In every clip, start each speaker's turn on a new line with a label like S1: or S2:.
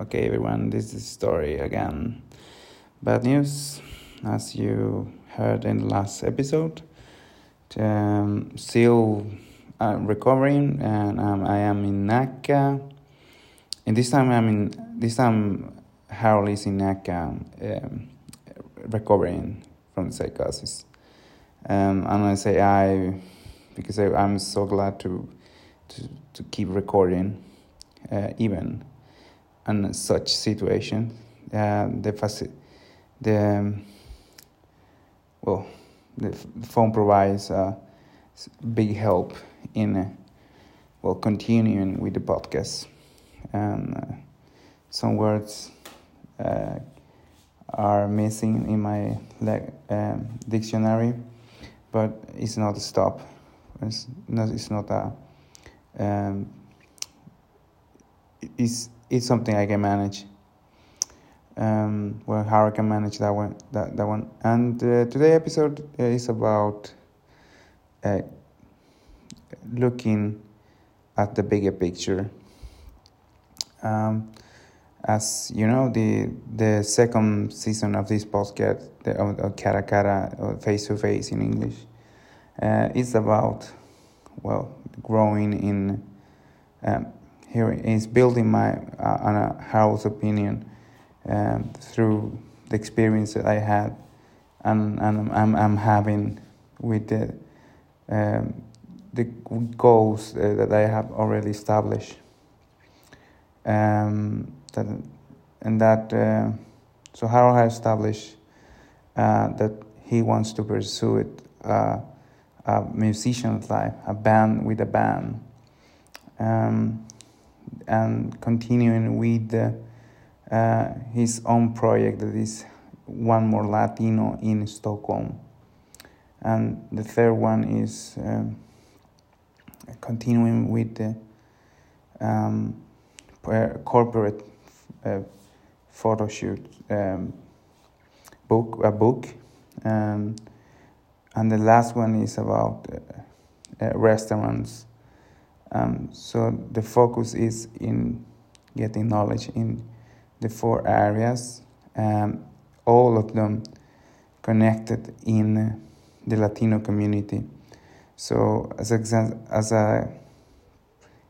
S1: Okay, everyone, this is story again. Bad news, as you heard in the last episode. Um, still uh, recovering, and um, I am in Nacka. And this time, I'm in. This time, Harold is in Nacka, um, recovering from the psychosis. Um, and I say I, because I, I'm so glad to, to to keep recording, uh, even in such situation. Uh, the faci- the um, well, the phone provides uh, big help in uh, well continuing with the podcast. And uh, some words uh, are missing in my le- um, dictionary, but it's not a stop. It's not. It's not a. Um, it's it's something I can manage. Um, well, how I can manage that one, that that one. And uh, today episode is about uh, looking at the bigger picture. Um, as you know, the the second season of this podcast, the uh, cara cara, face to face in English, uh, is about well growing in. Um, here is building my uh, Harold's opinion um, through the experience that I had and and I'm I'm having with the um, the goals uh, that I have already established. Um, that and that uh, so Harold has established uh, that he wants to pursue it uh, a musician's life, a band with a band. Um, and continuing with uh, his own project that is one more Latino in Stockholm. And the third one is um, continuing with the um, corporate uh, photo shoot um, book, a book. Um, and the last one is about uh, uh, restaurants um, so the focus is in getting knowledge in the four areas, um, all of them connected in the Latino community. So as exa- as a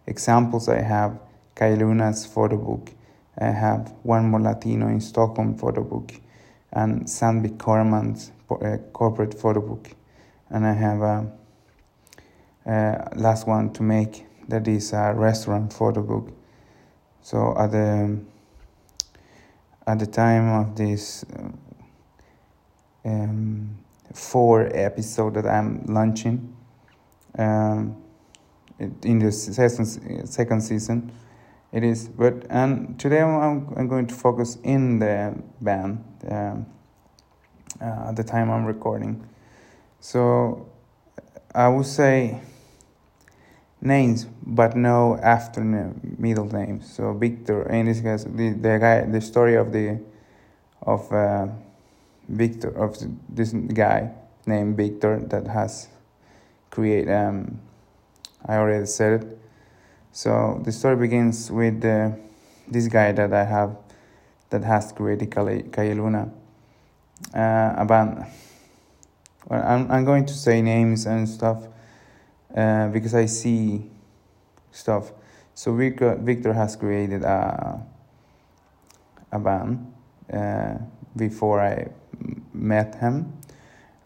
S1: examples, I have Calle Luna's photo book. I have One More Latino in Stockholm photo book, and Sandvik Corman's uh, corporate photo book, and I have a, a last one to make that is a restaurant photo book. So at the at the time of this uh, um, four episode that I'm launching um, in the second second season, it is. But and today I'm I'm going to focus in the band um, uh, at the time I'm recording. So I would say names, but no after middle names. So Victor, in this case, the, the guy, the story of the of uh, Victor of this guy named Victor that has create. Um, I already said it. So the story begins with uh, this guy that I have that has created Calle Luna. Uh, about well, I'm I'm going to say names and stuff uh, because I see stuff. So Victor, Victor has created a, a band uh, before I met him,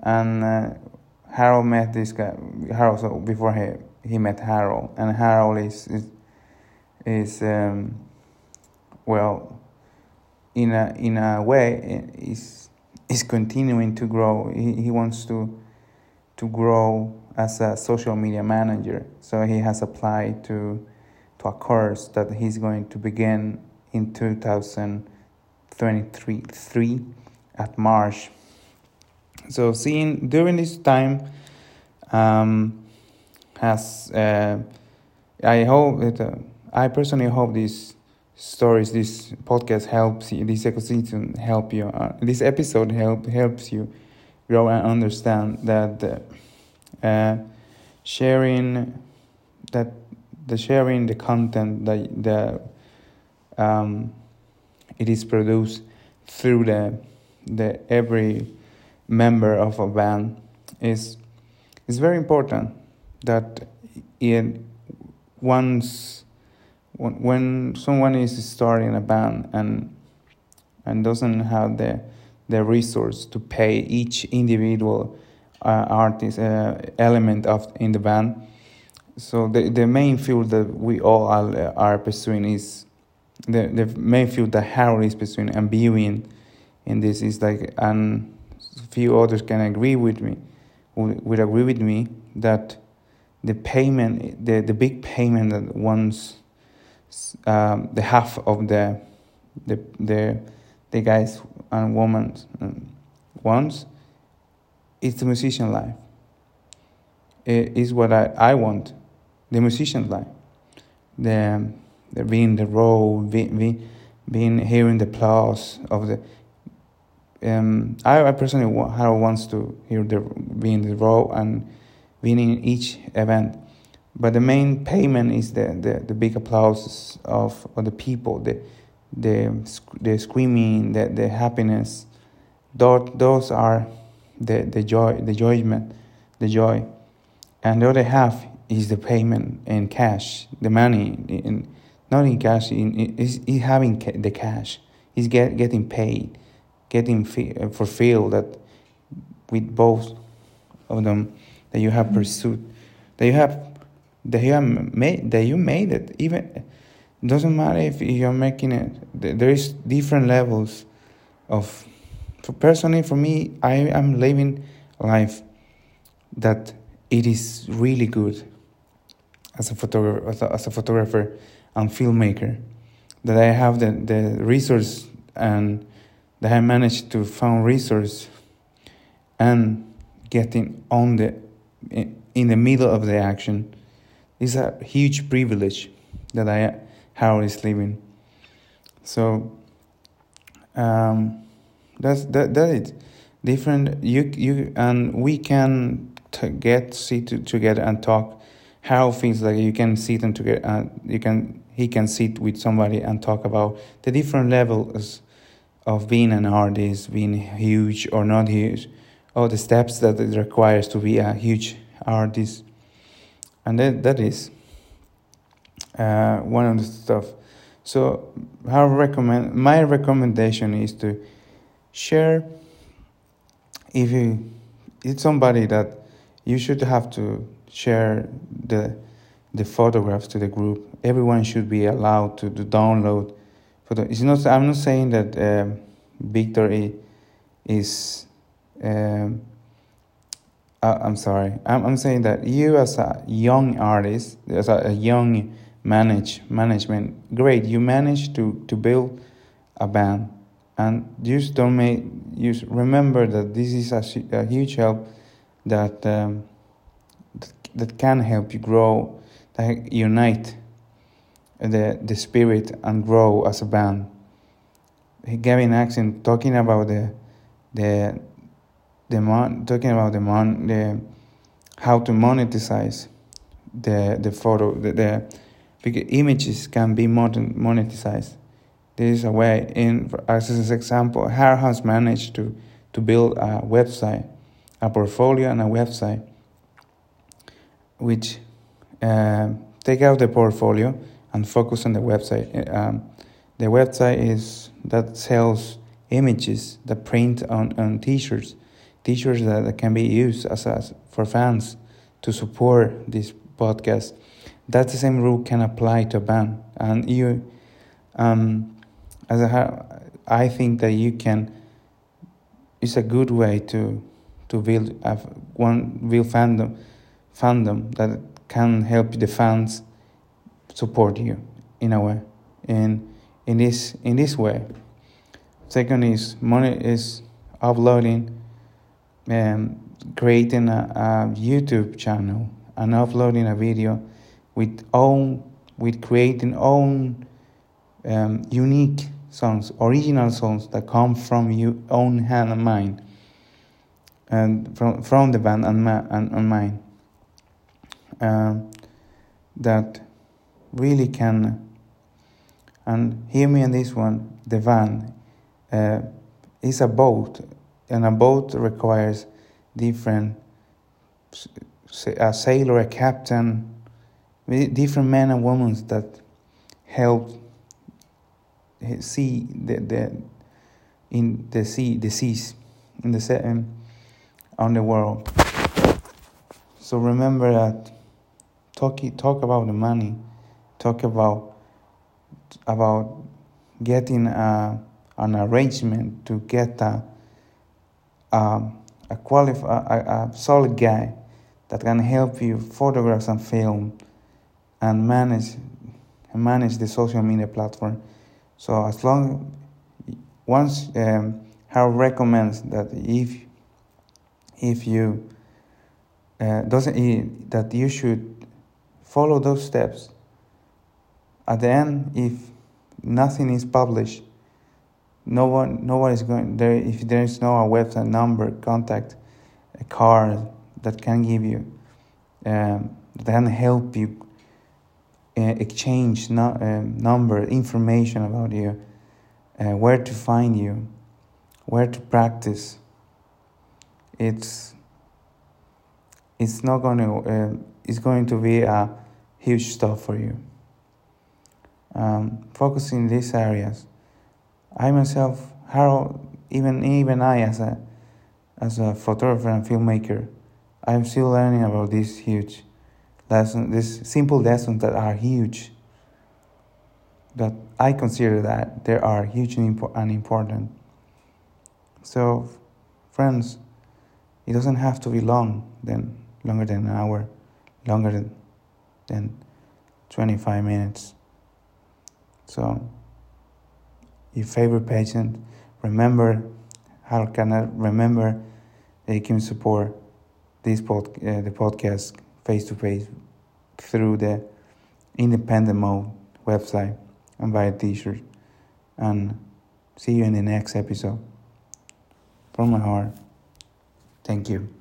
S1: and uh, Harold met this guy. Harold so before he he met Harold, and Harold is is, is um, well in a in a way is is continuing to grow. He he wants to to grow as a social media manager. So he has applied to to a course that he's going to begin in 2023 at March. So seeing during this time um, has uh, I hope that uh, I personally hope these stories, this podcast helps you, this ecosystem help you. Uh, this episode help helps you grow and understand that. Uh, sharing that the sharing the content that the um, it is produced through the the every member of a band is is very important that in once when someone is starting a band and and doesn't have the the resource to pay each individual artist uh, element of in the band so the the main field that we all are, are pursuing is the the main field that Harold is pursuing and viewing in this is like and few others can agree with me would agree with me that the payment the, the big payment that once um, the half of the the the the guys and women um, wants is the musician life. It is what I, I want, the musician life. The, the being the role, being, being hearing the applause of the. Um, I, I personally want, I wants to hear the being the role and being in each event but the main payment is the, the, the big applause of, of the people, the, the, the screaming, the, the happiness. Those, those are the, the joy, the enjoyment, the joy. And the other half is the payment in cash, the money, in, not in cash, in, is, is having the cash. Is get, getting paid, getting uh, fulfilled that with both of them that you have pursued, that you have that you have made that you made it even doesn't matter if you're making it there is different levels of for personally for me i am living life that it is really good as a photographer as a, photographer and filmmaker that i have the, the resource and that i managed to find resource and getting on the in the middle of the action is a huge privilege that I Harold is living. So um, that's that that it. Different you you and we can t- get sit to, together and talk. how feels like you can sit and together. Uh, you can he can sit with somebody and talk about the different levels of being an artist, being huge or not huge, or the steps that it requires to be a huge artist and that that is uh, one of the stuff. So, I recommend my recommendation is to share. If you, it's somebody that you should have to share the the photographs to the group. Everyone should be allowed to, to download. Photo. It's not. I'm not saying that um, Victor is. Um, I'm sorry. I'm, I'm saying that you as a young artist, as a, a young manage management, great. You managed to to build a band, and just don't make you remember that this is a, a huge help that, um, that can help you grow, that unite the the spirit and grow as a band. Gavin Axon talking about the the the mon- talking about the mon- the how to monetize the the photo the, the images can be modern monetized. There is a way. In as an example, Harold has managed to to build a website, a portfolio, and a website, which uh, take out the portfolio and focus on the website. Um, the website is that sells images that print on, on t-shirts t-shirts that, that can be used as, as for fans to support this podcast. That the same rule can apply to a band, and you, um, as a, I think that you can. It's a good way to to build a, one build fandom, fandom that can help the fans support you in a way, in in this in this way. Second is money is uploading um, creating a, a, YouTube channel and uploading a video with own with creating own um, unique songs, original songs that come from your own hand and mind, and from from the band and ma- and, and mine. Um, that really can and hear me on this one the van uh, is a boat, and a boat requires different a sailor, a captain, different men and women that help see the, the in the sea the seas in the um, on the world. So remember that talk talk about the money, talk about about getting a, an arrangement to get a a, a, qualif- a, a solid guy that can help you photograph and film and manage manage the social media platform. So as long once um, Harold recommends that if if you uh, doesn't that you should follow those steps. At the end, if nothing is published, no one no one is going there. If there is no a website number, contact, a card that can give you, um, that can help you exchange no, uh, number information about you, uh, where to find you, where to practice. It's it's not going to uh, it's going to be a huge stuff for you. Um, focusing these areas, I myself, Harold, even even I as a as a photographer and filmmaker, I'm still learning about this huge lessons, these simple lessons that are huge. That I consider that they are huge and important. So, friends, it doesn't have to be long, then longer than an hour, longer than than 25 minutes. So, your favorite patient, remember how can I remember you can support this pod, uh, the podcast face to face through the independent mode website. And buy a t-shirt and see you in the next episode. From my heart thank you